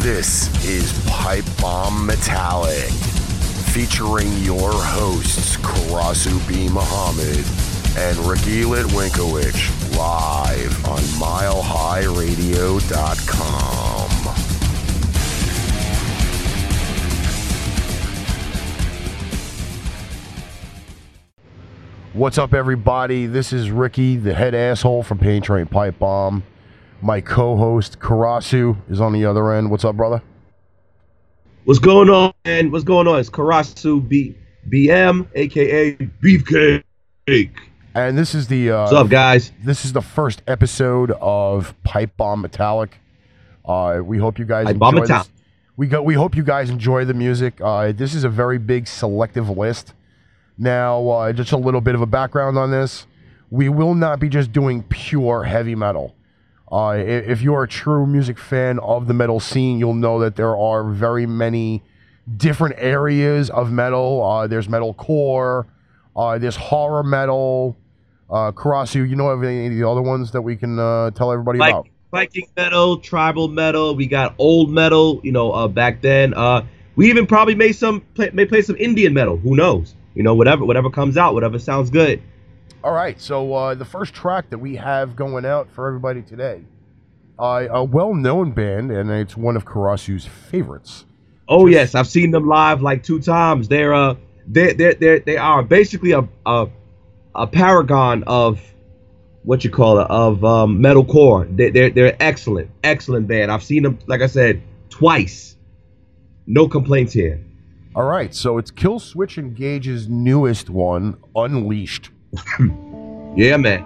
This is Pipe Bomb Metallic, featuring your hosts Karasu B. Muhammad and Ricky Litwinkowicz, live on MileHighRadio.com. What's up, everybody? This is Ricky, the head asshole from Pain Train Pipe Bomb. My co-host Karasu is on the other end. What's up, brother? What's going on, man? What's going on? It's Karasu B BM, aka Beefcake. And this is the uh, What's up, guys? This is the first episode of Pipe Bomb Metallic. Uh, we hope you guys Pipe enjoy this. We go. We hope you guys enjoy the music. Uh, this is a very big selective list. Now, uh, just a little bit of a background on this. We will not be just doing pure heavy metal. Uh, if you're a true music fan of the metal scene, you'll know that there are very many different areas of metal. Uh, there's metal core, uh, there's horror metal. Uh, Karasu, you know of any of the other ones that we can uh, tell everybody Like about? Viking metal, tribal metal. We got old metal. You know, uh, back then. Uh, we even probably made some play, may play some Indian metal. Who knows? You know, whatever whatever comes out, whatever sounds good. All right, so uh, the first track that we have going out for everybody today, uh, a well-known band, and it's one of Karasu's favorites. Oh Just- yes, I've seen them live like two times. They're uh they they they they are basically a a a paragon of what you call it of um, metalcore. They they're they're excellent, excellent band. I've seen them like I said twice. No complaints here. All right, so it's Killswitch Engage's newest one, Unleashed. Yeah, man.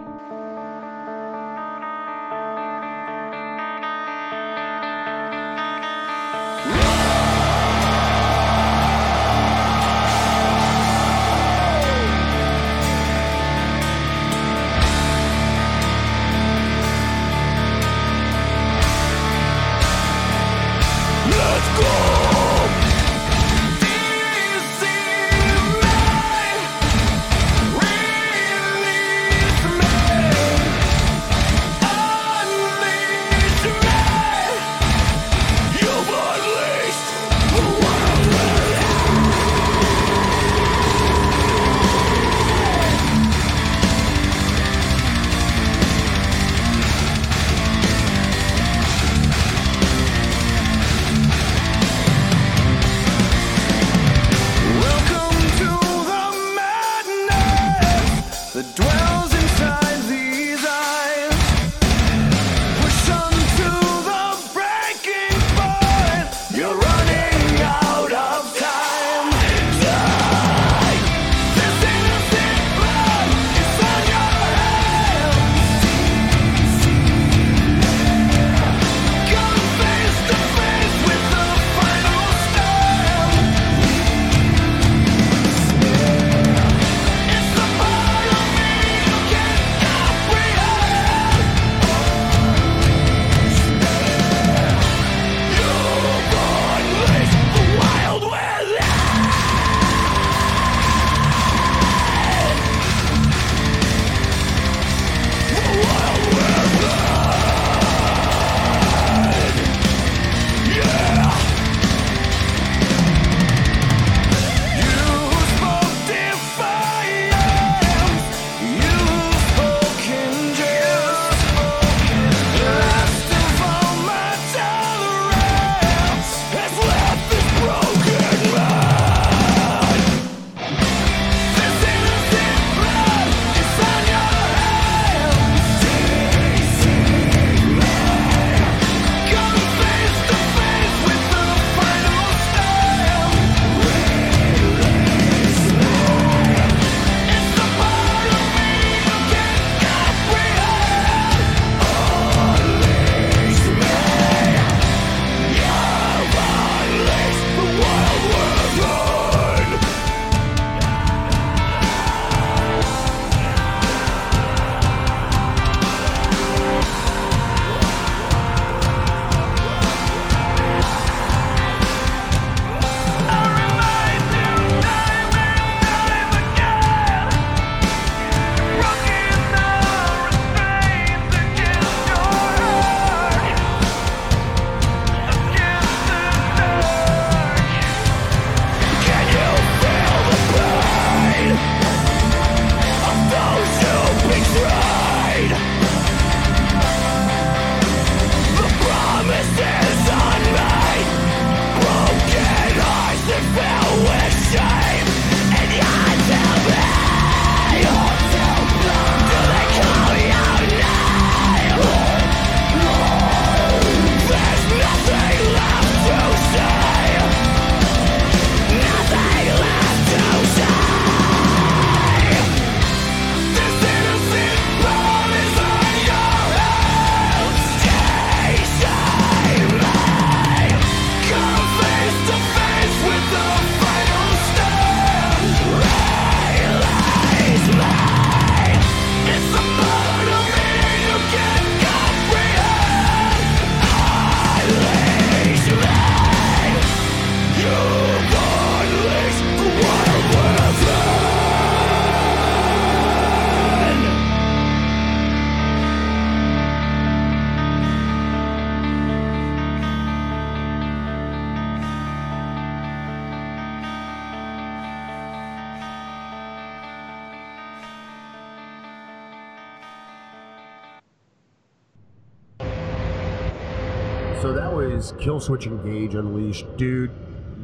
Switch Engage Unleashed, dude.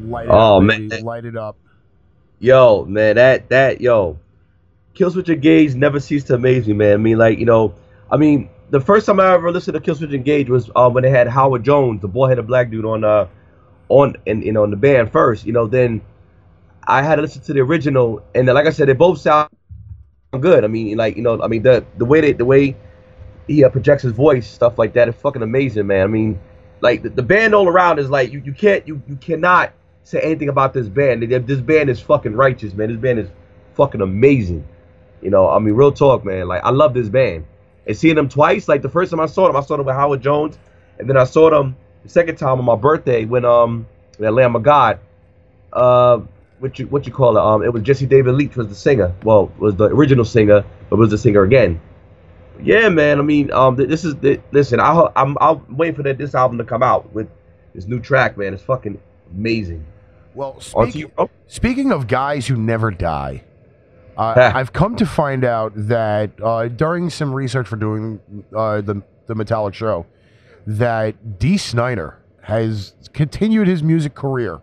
Light it Oh, up, man. baby. light it up. Yo, man, that that yo, Killswitch Engage never ceased to amaze me, man. I mean, like you know, I mean, the first time I ever listened to Killswitch Engage was uh, when they had Howard Jones, the bald-headed black dude, on uh, on and you know, in the band first. You know, then I had to listen to the original, and then, like I said, they both sound good. I mean, like you know, I mean the the way they, the way he uh, projects his voice, stuff like that, is fucking amazing, man. I mean, like the, the band all around is like you, you can't you you cannot say anything about this band. This band is fucking righteous, man. This band is fucking amazing. You know, I mean, real talk, man. Like I love this band. And seeing them twice, like the first time I saw them, I saw them with Howard Jones, and then I saw them the second time on my birthday when um at Lamb of God. Uh, what you what you call it? Um, it was Jesse David Leach was the singer. Well, was the original singer, but was the singer again. Yeah, man. I mean, um, this is th- listen. I I'm I'm waiting for that this album to come out with this new track, man. It's fucking amazing. Well, speaking, you, bro. speaking of guys who never die, uh, I've come to find out that uh, during some research for doing uh, the the Metallic show, that Dee Snider has continued his music career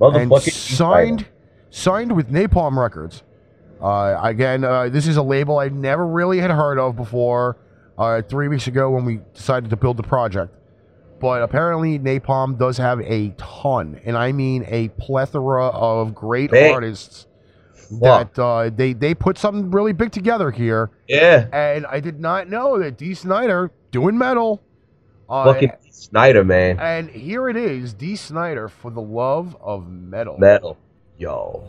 and signed signed with Napalm Records. Uh, again, uh, this is a label I never really had heard of before. Uh, three weeks ago, when we decided to build the project, but apparently Napalm does have a ton, and I mean a plethora of great artists that uh, they they put something really big together here. Yeah, And I did not know that Dee Snider doing metal. Uh, fucking Snider, man. and here it is, Dee Snider for the love of metal. Metal, yo.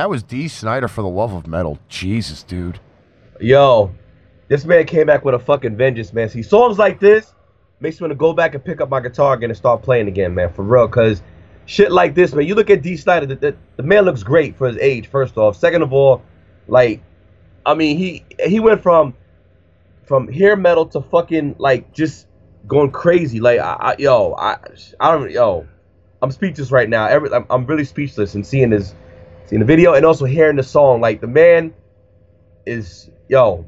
That was Dee Snider for the love of metal. Jesus, dude. Yo, this man came back with a fucking vengeance, man. See, songs like this makes me want to go back and pick up my guitar again and start playing again, man, for real. Cause shit like this, man. You look at Dee Snider, the, the, the man looks great for his age. First off, second of all, like, I mean, he he went from from hair metal to fucking like just going crazy. Like, I, I yo, I I don't yo, I'm speechless right now. Every I'm, I'm really speechless and seeing his seeing the video and also hearing the song. Like, the man is yo.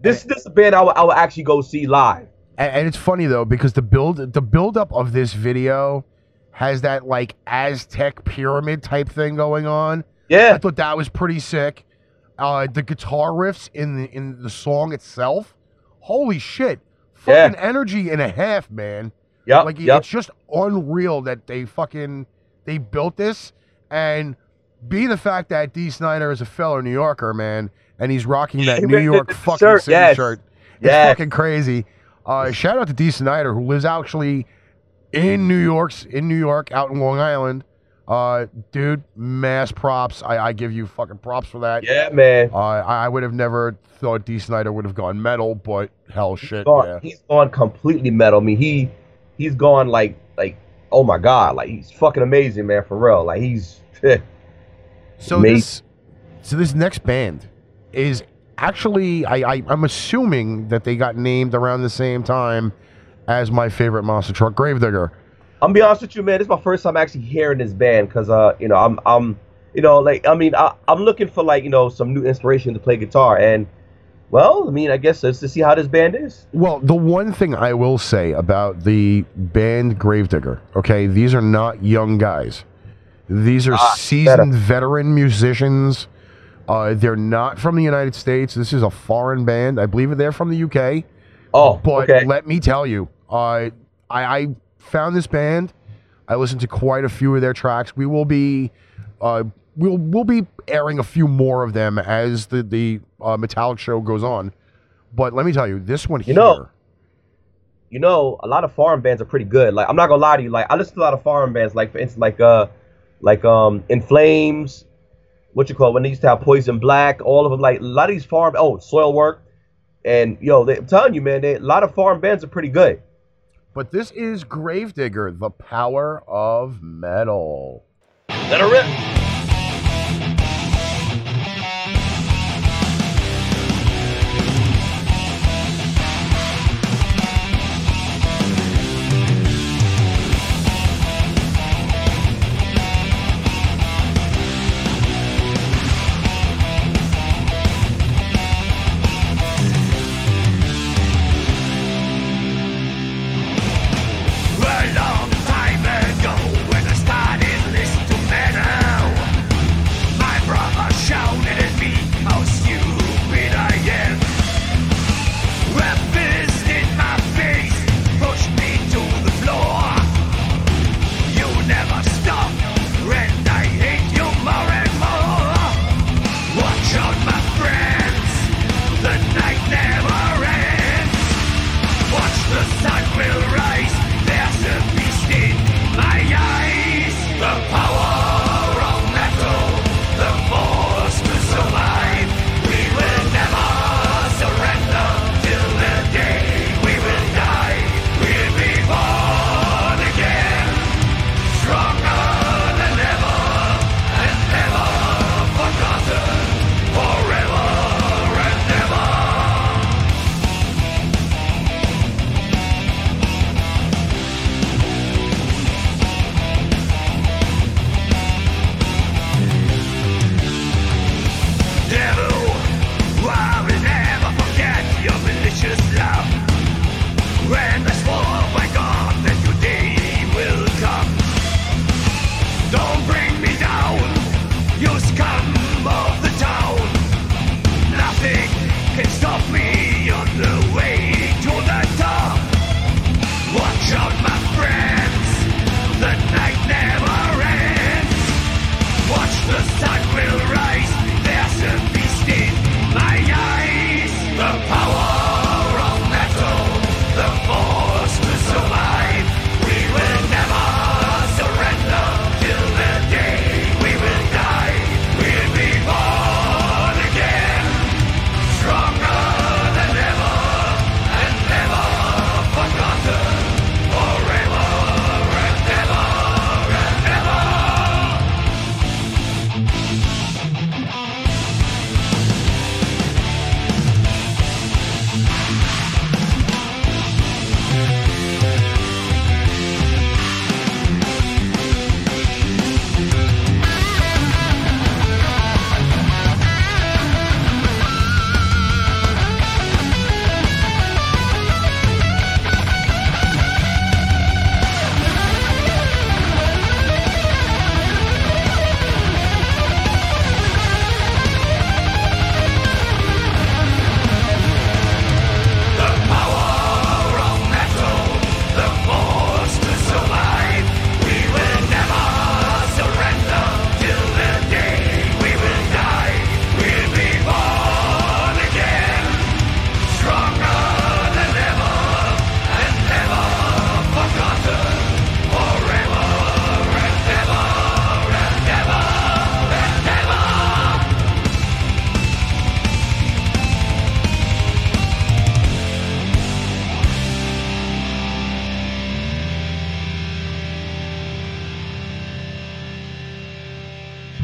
This this is a band I will, I would actually go see live. And, and it's funny though because the build the build up of this video has that like Aztec pyramid type thing going on. Yeah, I Yeah, thought that was pretty sick. Uh, the guitar riffs in the in the song itself, holy shit! Yeah. Fucking energy and a half, man. Yeah, like yep. it's just unreal that they fucking they built this and be the fact that Dee Snider is a fellow New Yorker, man, and he's rocking that New York fucking shirt, city yes. shirt. It's Yes. fucking crazy. Uh, shout out to Dee Snider who lives actually in New York's in New York, out in Long Island. Uh, dude, mass props. I, I give you fucking props for that. Yeah, man. Uh, I would have never thought Dee Snider would have gone metal, but hell shit, Gone, yeah. He's gone completely metal. I mean, he he's gone like like oh my god, like he's fucking amazing, man, for real. Like he's So Mate. this, so this next band is actually I, I I'm assuming that they got named around the same time as my favorite monster truck Gravedigger. I'm be honest with you, man. This is my first time actually hearing this band because uh you know I'm I'm you know like I mean I, I'm looking for like you know some new inspiration to play guitar and well I mean I guess it's to see how this band is. Well, the one thing I will say about the band Grave Digger, okay, these are not young guys. These are Ah, seasoned veteran musicians. Uh, they're not from the United States. This is a foreign band. I believe they're from the UK. Oh, But okay. let me tell you, uh, I, I found this band. I listened to quite a few of their tracks. We will be, uh, we'll we'll be airing a few more of them as the the uh, Metallic show goes on. But let me tell you, this one You here. know- you know, a lot of foreign bands are pretty good. Like I'm not gonna lie to you, like I listen to a lot of foreign bands, like for instance, like uh, like um, In Flames, what you call it, when they used to have Poison Black, all of them. Like a lot of these farm oh, Soilwork, and yo, they, I'm telling you, man, they, a lot of farm bands are pretty good. but this is Grave Digger, the power of metal. Let her rip.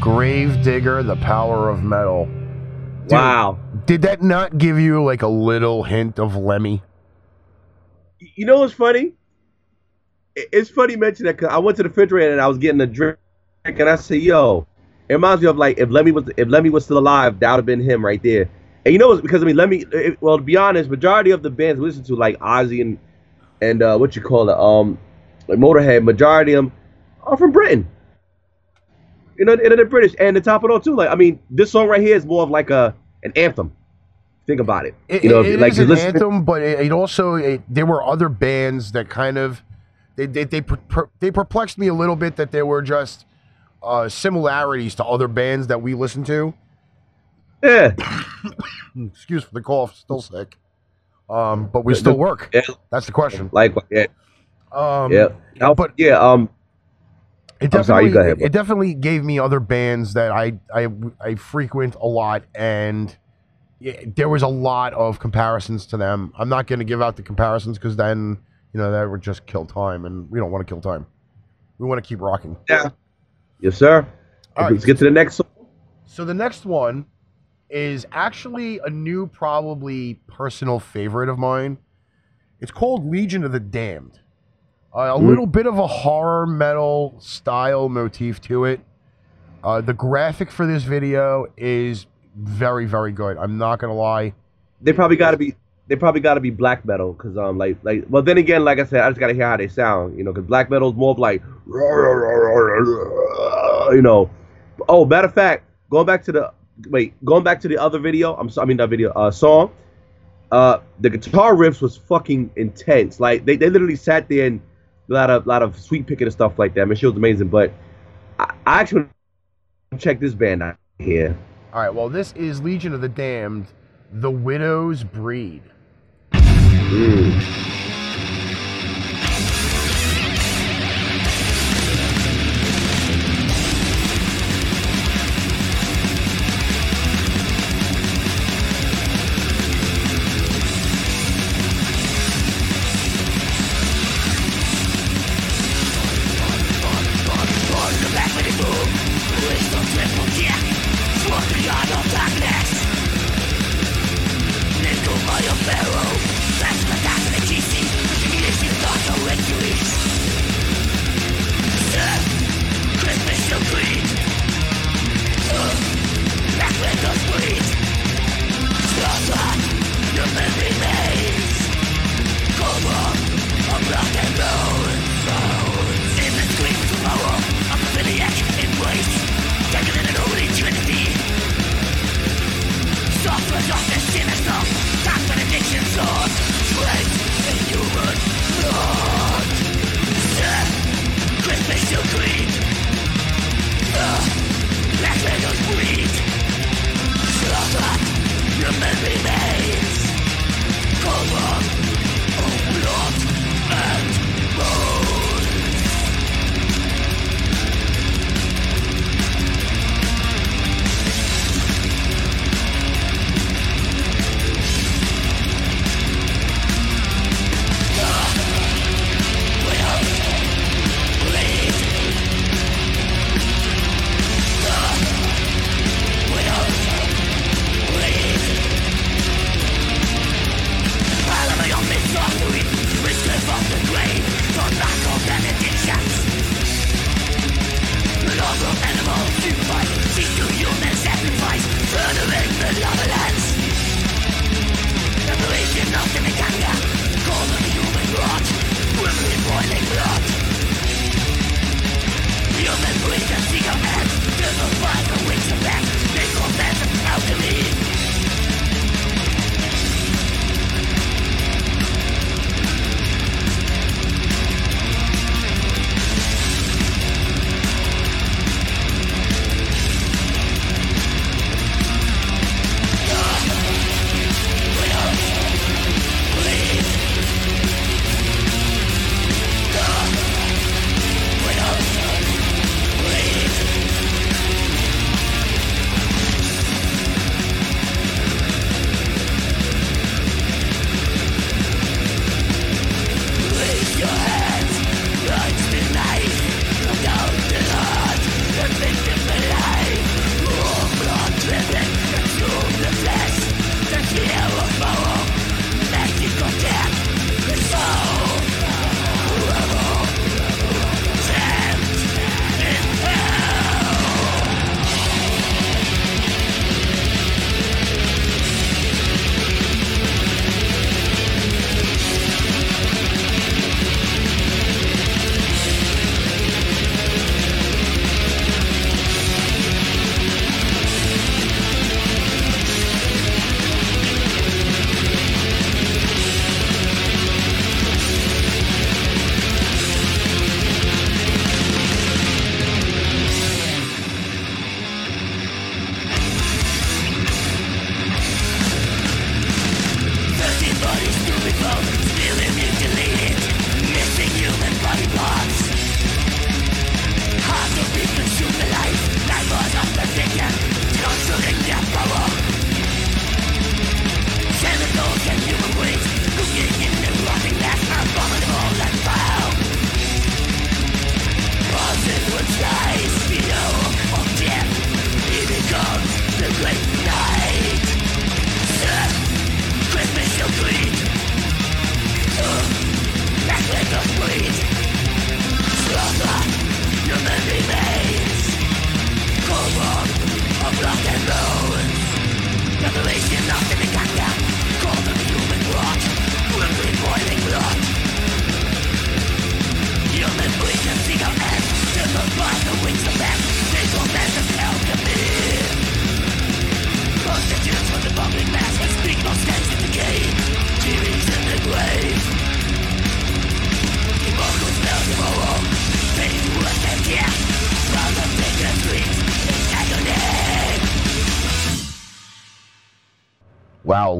Grave Digger, The Power of Metal. Dude, Wow. Did that not give you like a little hint of Lemmy? You know what's funny? It's funny you mention that because I went to the refrigerator and I was getting a drink, and I said, "Yo," it reminds me of like if Lemmy was if Lemmy was still alive, that would have been him right there. And you know, it's because I mean, Lemmy. It, well, to be honest, majority of the bands we listen to, like Ozzy and and uh, what you call it, um, like Motorhead, majority of them are from Britain. You know, and they're British. And to top it all too, like I mean, this song right here is more of like a an anthem. Think about it. It, you know, it- it like is an listen- anthem, but it, it also there were other bands that kind of they they they, per, they perplexed me a little bit that there were just uh, similarities to other bands that we listen to. Yeah. Excuse for the cough, still sick. Um, but we still work. Yeah. That's the question. Like yeah. Um, Yeah. But- yeah, um, It I'm sorry, definitely, go ahead, bro. it definitely gave me other bands that I I, I frequent a lot, and yeah, there was a lot of comparisons to them. I'm not going to give out the comparisons because then you know that would just kill time, and we don't want to kill time. We want to keep rocking. yeah. Yes, sir. All Let's right. get to the next song. So the next one is actually a new, probably personal favorite of mine. It's called Legion of the Damned. Uh, a little bit of a horror metal style motif to it. Uh, the graphic for this video is very, very good. I'm not gonna lie. They probably got to be. They probably got to be black metal, cause um, like, like, well, then again, like I said, I just gotta hear how they sound, you know, cause black metal is more of like, you know. Oh, matter of fact, going back to the wait, going back to the other video. I'm sorry, I mean that video, uh, song. Uh, the guitar riffs was fucking intense. Like they, they literally sat there and a lot of lot of sweep picking and stuff like that. I mean, she was amazing, but I, I actually check this band out here. All right, well, this is Legion of the Damned, The Widow's Breed. Mm.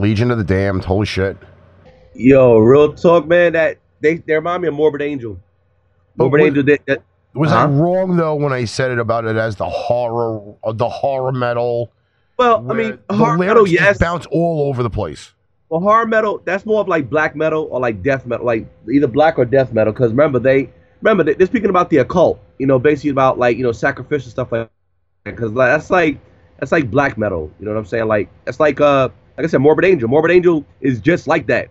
Legion of the Damned. Holy shit. Yo, real talk, man. That they they remind me of Morbid Angel. Morbid was- Angel. That, that, Was Huh? I wrong though when I said it about it as the horror, uh, the horror metal? well, I mean, lyrics metal, just yes. bounce all over the place. Well, hard metal, that's more of like black metal or like death metal, like either black or death metal. Because remember, they remember they, they're speaking about the occult. You know, basically about like you know sacrificial stuff like. Because like, that's like that's like black metal. You know what I'm saying? Like that's like uh like I said, Morbid Angel. Morbid Angel is just like that.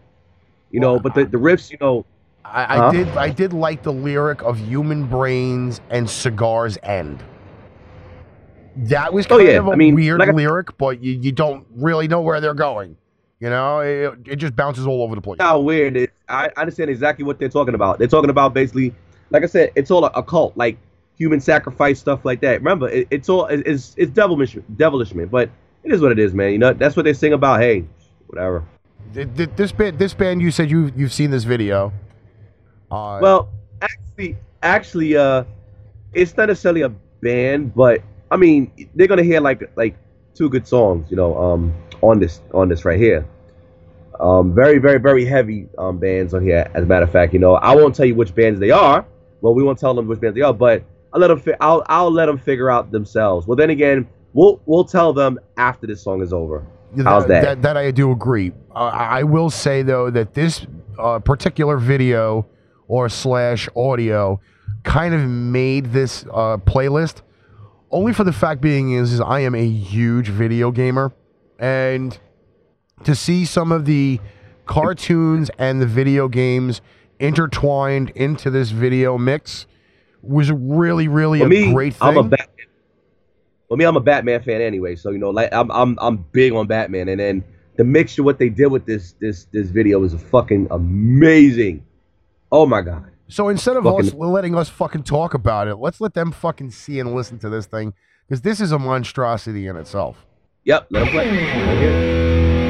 You know, but the, the riffs, you know, I, I Huh? did, I did like the lyric of "Human Brains and Cigars End." That was Oh, kind yeah. of a I mean, weird like I- lyric, but you, you don't really know where they're going. You know, it, it just bounces all over the place. how weird it is. I understand exactly what they're talking about. They're talking about basically, like I said, it's all a, a cult, like human sacrifice stuff like that. Remember, it, it's all it- it's it's devilish, devilish, man. But it is what it is, man. You know, that's what they sing about. Hey, whatever. Th- th- This band, this band, you said you you've seen this video. Uh, Well, actually, actually, uh, it's not necessarily a band, but I mean, they're gonna hear like like two good songs, you know, um, on this on this right here. Um, very, very, very heavy um bands on here. As a matter of fact, you know, I won't tell you which bands they are. Well, we won't tell them which bands they are, but I'll let them. Fi- I'll I'll let them figure out themselves. Well, then again, we'll we'll tell them after this song is over. how's that? That, that I do agree. Uh, I I will say though that this uh, particular video or slash audio kind of made this uh, playlist only for the fact being is, is I am a huge video gamer and to see some of the cartoons and the video games intertwined into this video mix was really really For a me, great thing. I'm a Batman. For me, I'm a Batman fan anyway, so you know, like I'm I'm I'm big on Batman, and then the mixture what they did with this this this video was fucking amazing. Oh my god. So instead of Fucking- us letting us fucking talk about it, let's let them fucking see and listen to this thing because this is a monstrosity in itself. Yep, let him play.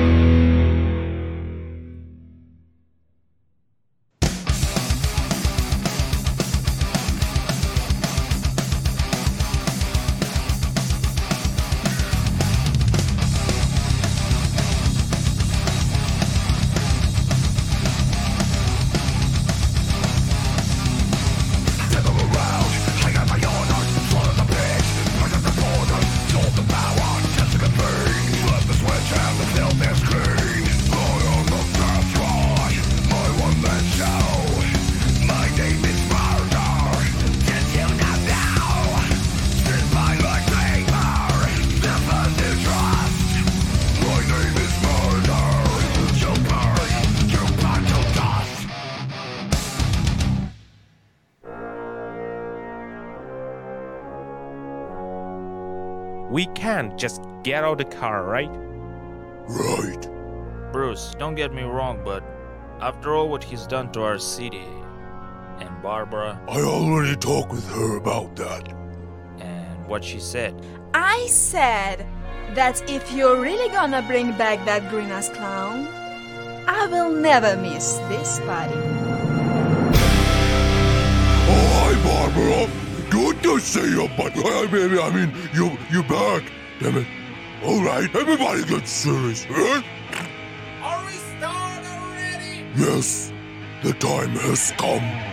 Can't just get out the car, right? Right. Bruce, don't get me wrong, but after all what he's done to our city, and Barbara, I already talked with her about that. and what she said, I said that if you're really gonna bring back that green ass clown, I will never miss this party. Oh, hi, Barbara. Good to see you, but I mean, I mean, you, you back. Damn it. All right, everybody get serious, huh? Are we started already? Yes, the time has come.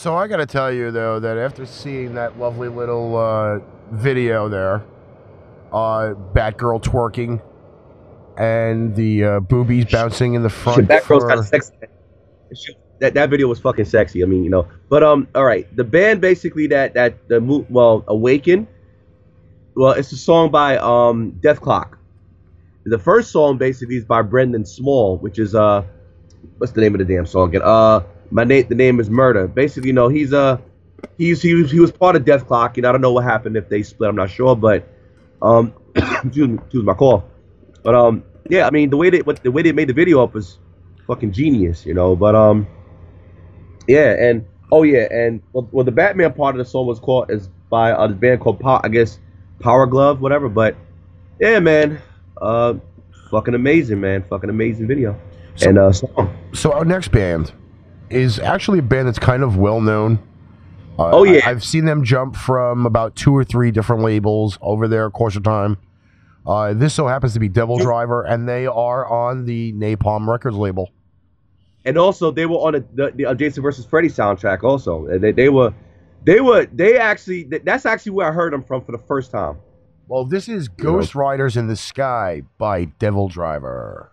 So I got to tell you though that after seeing that lovely little uh, video there, uh, Batgirl twerking and the uh, boobies bouncing in the front. That girl's for- kind of sexy. That that video was fucking sexy. I mean, you know. But um, all right. The band basically that that the mo- well Awaken. Well, it's a song by um Dethklok. The first song basically is by Brendan Small, which is uh, what's the name of the damn song again? Uh, my name the name is Murder. Basically, you know, he's uh, he's he was he was part of Dethklok. You know, I don't know what happened if they split. I'm not sure, but um, excuse me, excuse my call. But um, yeah, I mean the way they what the way they made the video up was fucking genius, you know. But um, yeah, and oh yeah, and well, well the Batman part of the song was called is by uh, this band called Power, I guess Power Glove, whatever. But yeah, man, uh, fucking amazing, man, fucking amazing video So- and uh song. So our next band is actually a band that's kind of well known. Uh, Oh, yeah. I, have seen them jump from about two or three different labels over their course of time. Uh, this so happens to be Devil Driver, and they are on the Napalm Records label. And also they were on the, the, the uh, Jason versus Freddy soundtrack. Also, they, they were. They were. They actually. That's actually where I heard them from for the first time. Well, this is Ghost Riders in the Sky by Devil Driver.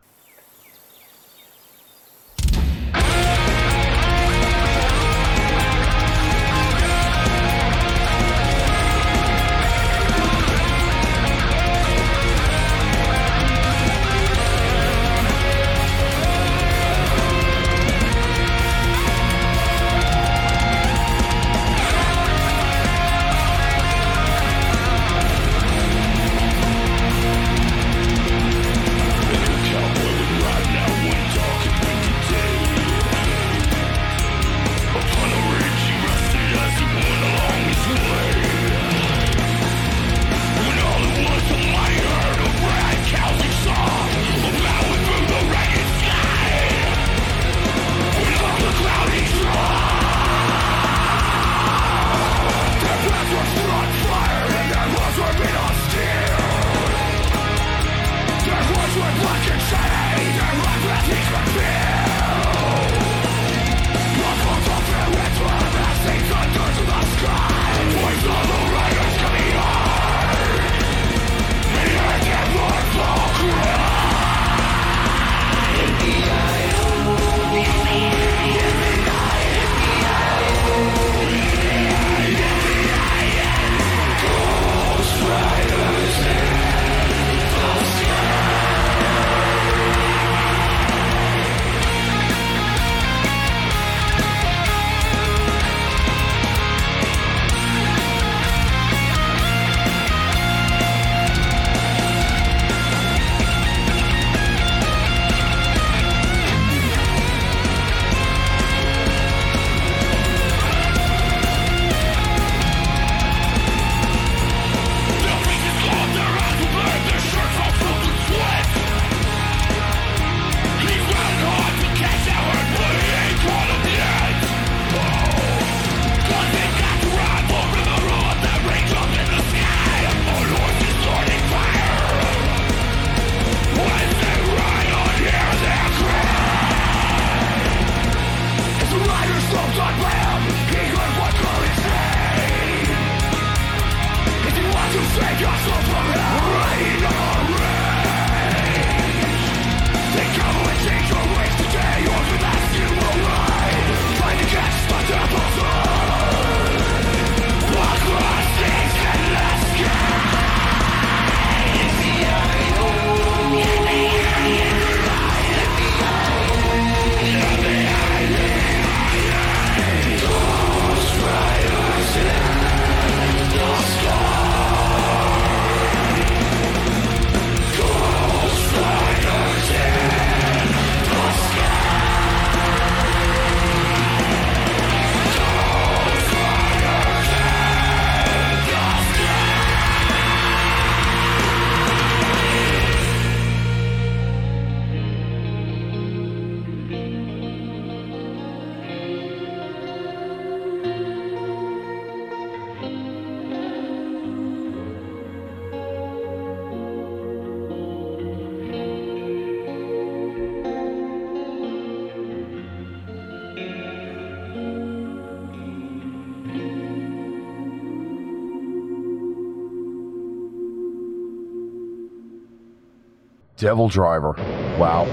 Devil Driver. Wow.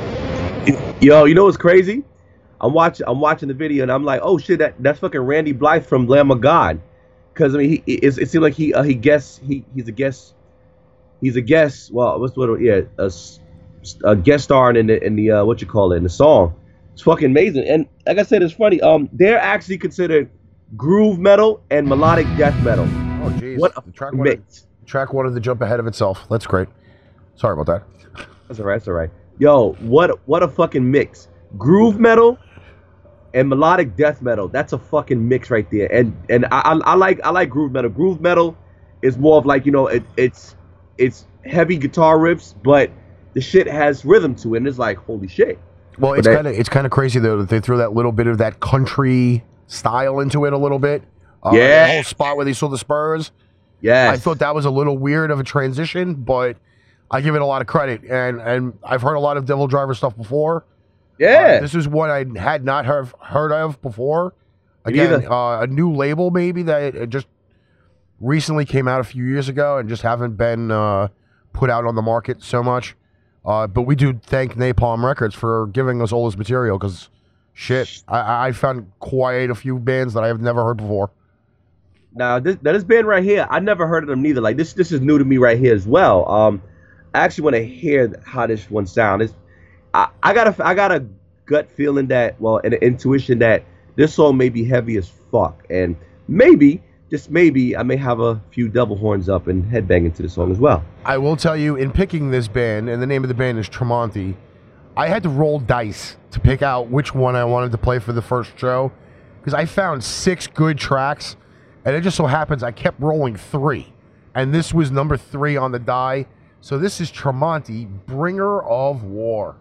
Yo, you know what's crazy? I'm watching I'm watching the video and I'm like, oh shit, that that's fucking Randy Blythe from Lamb of God. Cause I mean, he it, it seemed like he uh, he guess he he's a guest he's a guest. Well, what's what? Yeah, a, a guest star in the in the uh, what you call it in the song. It's fucking amazing. And like I said, it's funny. Um, they're actually considered groove metal and melodic death metal. Oh, jeez. What a track mix. track wanted to jump ahead of itself. That's great. Sorry about that. That's all right. That's all right. Yo, what what a fucking mix. Groove metal and melodic death metal. That's a fucking mix right there. And and I, I, I like I like groove metal. Groove metal is more of like you know it, it's it's heavy guitar riffs, but the shit has rhythm to it. And it's like holy shit. Well, it's kind of it's kind of crazy though that they threw that little bit of that country style into it a little bit. Uh, Yeah. the whole spot where they saw the Spurs. Yeah, I thought that was a little weird of a transition, but I give it a lot of credit. And and I've heard a lot of Devil Driver stuff before. Yeah. Uh, this is one I had not heard heard of before. Again, uh, a new label maybe that just recently came out a few years ago and just haven't been uh, put out on the market so much. Uh, but we do thank Napalm Records for giving us all this material because shit, I- I, I found quite a few bands that I have never heard before. Now this now this band right here, I never heard of them neither. Like this this is new to me right here as well. Um, I actually want to hear how this one sounds. I I got a I got a gut feeling that well, an intuition that this song may be heavy as fuck, and maybe just maybe I may have a few double horns up and headbang into the song as well. I will tell you, in picking this band, and the name of the band is Tremonti, I had to roll dice to pick out which one I wanted to play for the first show because I found six good tracks, and it just so happens I kept rolling three, and this was number three on the die. So this is Tremonti, Bringer of War.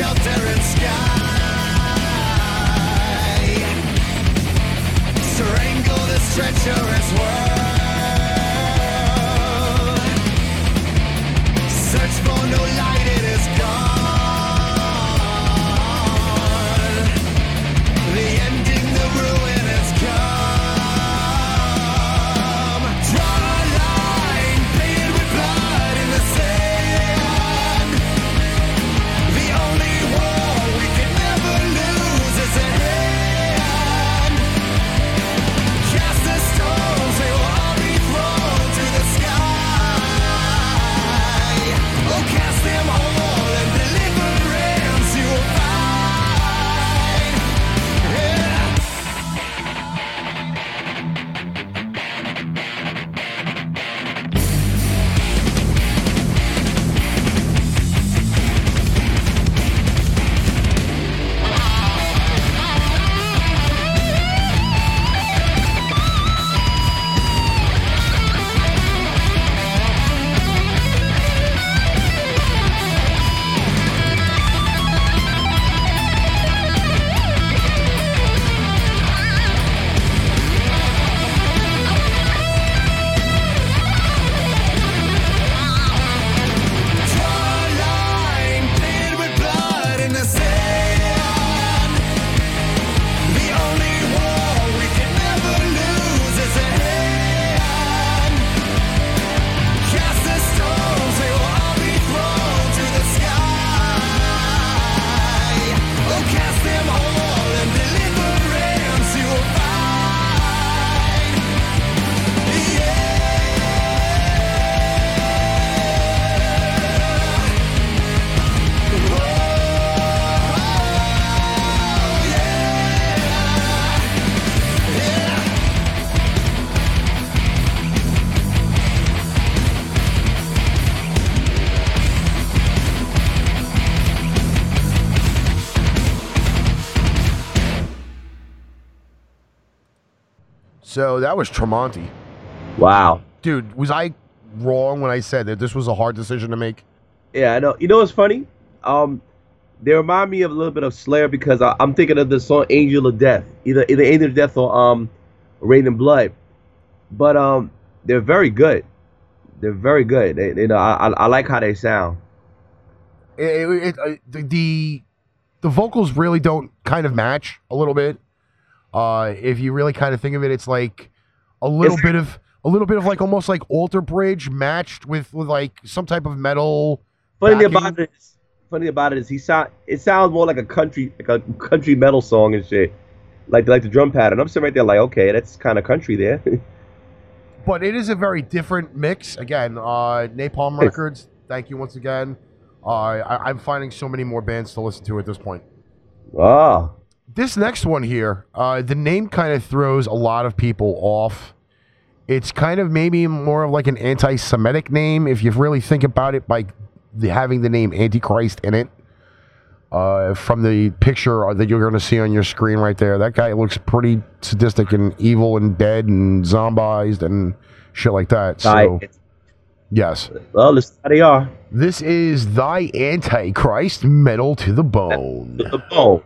Shelter and sky. So that was Tremonti. Wow. Dude, was I wrong when I said that this was a hard decision to make? Yeah, I know. You know what's funny? Um, they remind me of a little bit of Slayer because I, I'm thinking of the song "Angel of Death," either either "Angel of Death" or um, "Raining Blood." But um, they're very good. They're very good. They, you know, I, I like how they sound. It, it, it, uh, the the vocals really don't kind of match a little bit. Uh, if you really kind of think of it, it's like a little bit of a little bit of like almost like alter bridge matched with with like some type of metal. Funny backing. about it is, funny about it is he sound it sounds more like a country like a country metal song and shit. Like like the drum pattern. I'm sitting right there like, okay, that's kind of country there. but it is a very different mix. Again, uh, Napalm Records. Thank you once again. Uh, I, I'm finding so many more bands to listen to at this point. ah, This next one here, uh, the name kind of throws a lot of people off. It's kind of maybe more of like an anti-Semitic name if you really think about it by the, having the name Antichrist in it. Uh, from the picture that you're going to see on your screen right there, that guy looks pretty sadistic and evil and dead and zombized and shit like that. So, yes, well, this how they are. this is thy Antichrist metal to the bone. The bone.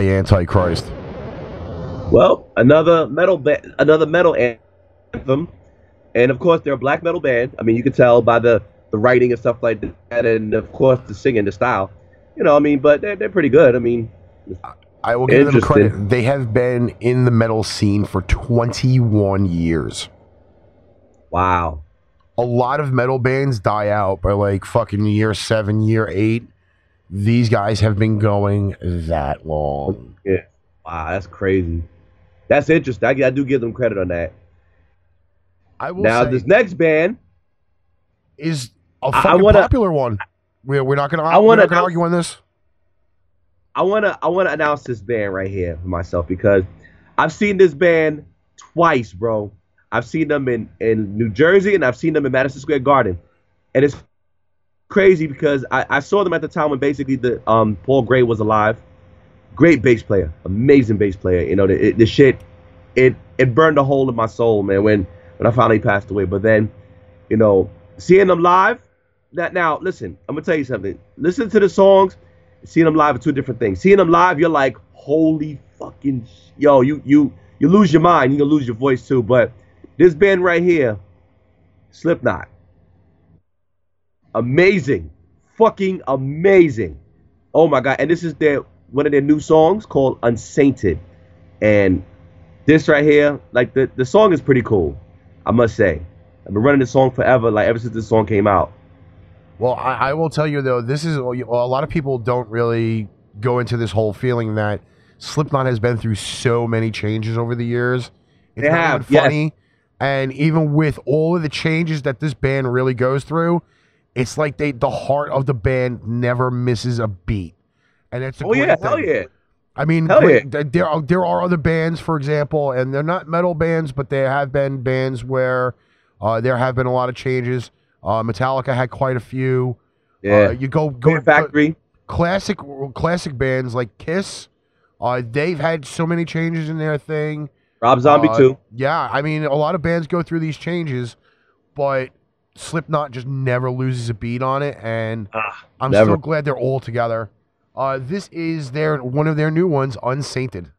By Antichrist. Well, another metal ba- another metal anthem, and of course they're a black metal band. I mean, you can tell by the the writing and stuff like that, and of course the singing, the style. You know, I mean, but they're they're pretty good. I mean, I will give them credit. They have been in the metal scene for 21 years. wow. A lot of metal bands die out by like fucking year seven, year eight. These guys have been going that long. Yeah. Wow, that's crazy. That's interesting. I, I do give them credit on that. I will Now say this next band, is a fucking wanna- popular one. We're, we're not gonna. I wanna gonna argue on this. I wanna I wanna announce this band right here for myself because I've seen this band twice, bro. I've seen them in in New Jersey and I've seen them in Madison Square Garden, and it's crazy because I, I saw them at the time when basically the um Paul Gray was alive. Great bass player, amazing bass player. You know the the shit, it it burned a hole in my soul, man. When when I finally passed away, but then, you know, seeing them live. That now listen, I'm gonna tell you something. Listen to the songs seeing them live are two different things. Seeing them live, you're like, holy fucking yo, you you you lose your mind, you gonna lose your voice too. But this band right here, Slipknot, amazing, fucking amazing. Oh my god! And this is their one of their new songs called Unsainted, and this right here, like the the song is pretty cool, I must say. I've been running this song forever, like ever since this song came out. Well, I, I will tell you though, this is a lot of people don't really go into this whole feeling that Slipknot has been through so many changes over the years. It's They have, even yes. funny, and even with all of the changes that this band really goes through, it's like they the heart of the band never misses a beat, and it's a Oh great yeah, thing. hell yeah. I mean, great- yeah. there are there are other bands, for example, and they're not metal bands, but there have been bands where uh, there have been a lot of changes. Uh, Metallica had quite a few. Yeah. Uh, you go go Factory. classic classic bands like Kiss. Uh, they've had so many changes in their thing. Rob Zombie Uh, too. Yeah, I mean, a lot of bands go through these changes, but Slipknot just never loses a beat on it, and Ah, I'm never. so glad they're all together. Uh, this is their one of their new ones, Unsainted.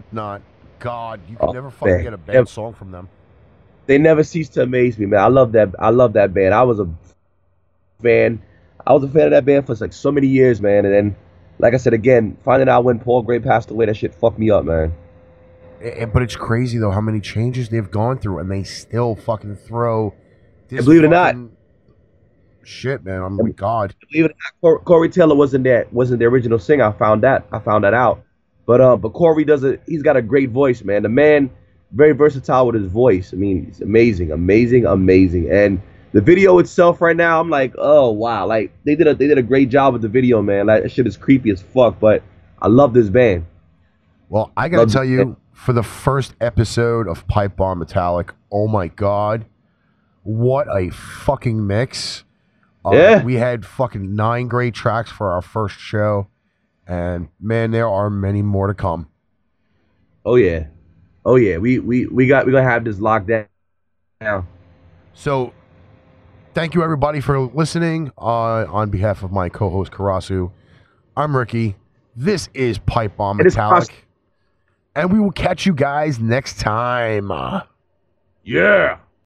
Slipknot. God, you can Oh, never fucking man. get a bad song from them. They never cease to amaze me, man. I love that. I love that band. I was a fan. I was a fan of that band for like so many years, man. And then, like I said again, finding out when Paul Gray passed away, that shit fucked me up, man. Eh, But it's crazy though how many changes they've gone through, and they still fucking throw. This believe it or not- Shit, man. I'm like, God. Believe it or not, Corey Taylor wasn't that wasn't the original singer. I found that. I found that out. But uh, but Corey does it. He's got a great voice, man. The man, very versatile with his voice. I mean, it's amazing, amazing, amazing. And the video itself, right now, I'm like, oh wow, like they did a they did a great job with the video, man. Like that shit is creepy as fuck. But I love this band. Well, I gotta Love tell you, for the first episode of Pipe Bomb Metallic, oh my God, what a fucking mix! Uh, Yeah. we had fucking nine great tracks for our first show, and man, there are many more to come. Oh yeah, oh yeah. We we we got we gonna have this locked down. Now. So, thank you everybody for listening. Uh, on behalf of my co-host Karasu, I'm Ricky. This is Pipe Bomb It is Metallic, Karasu. and we will catch you guys next time. Yeah.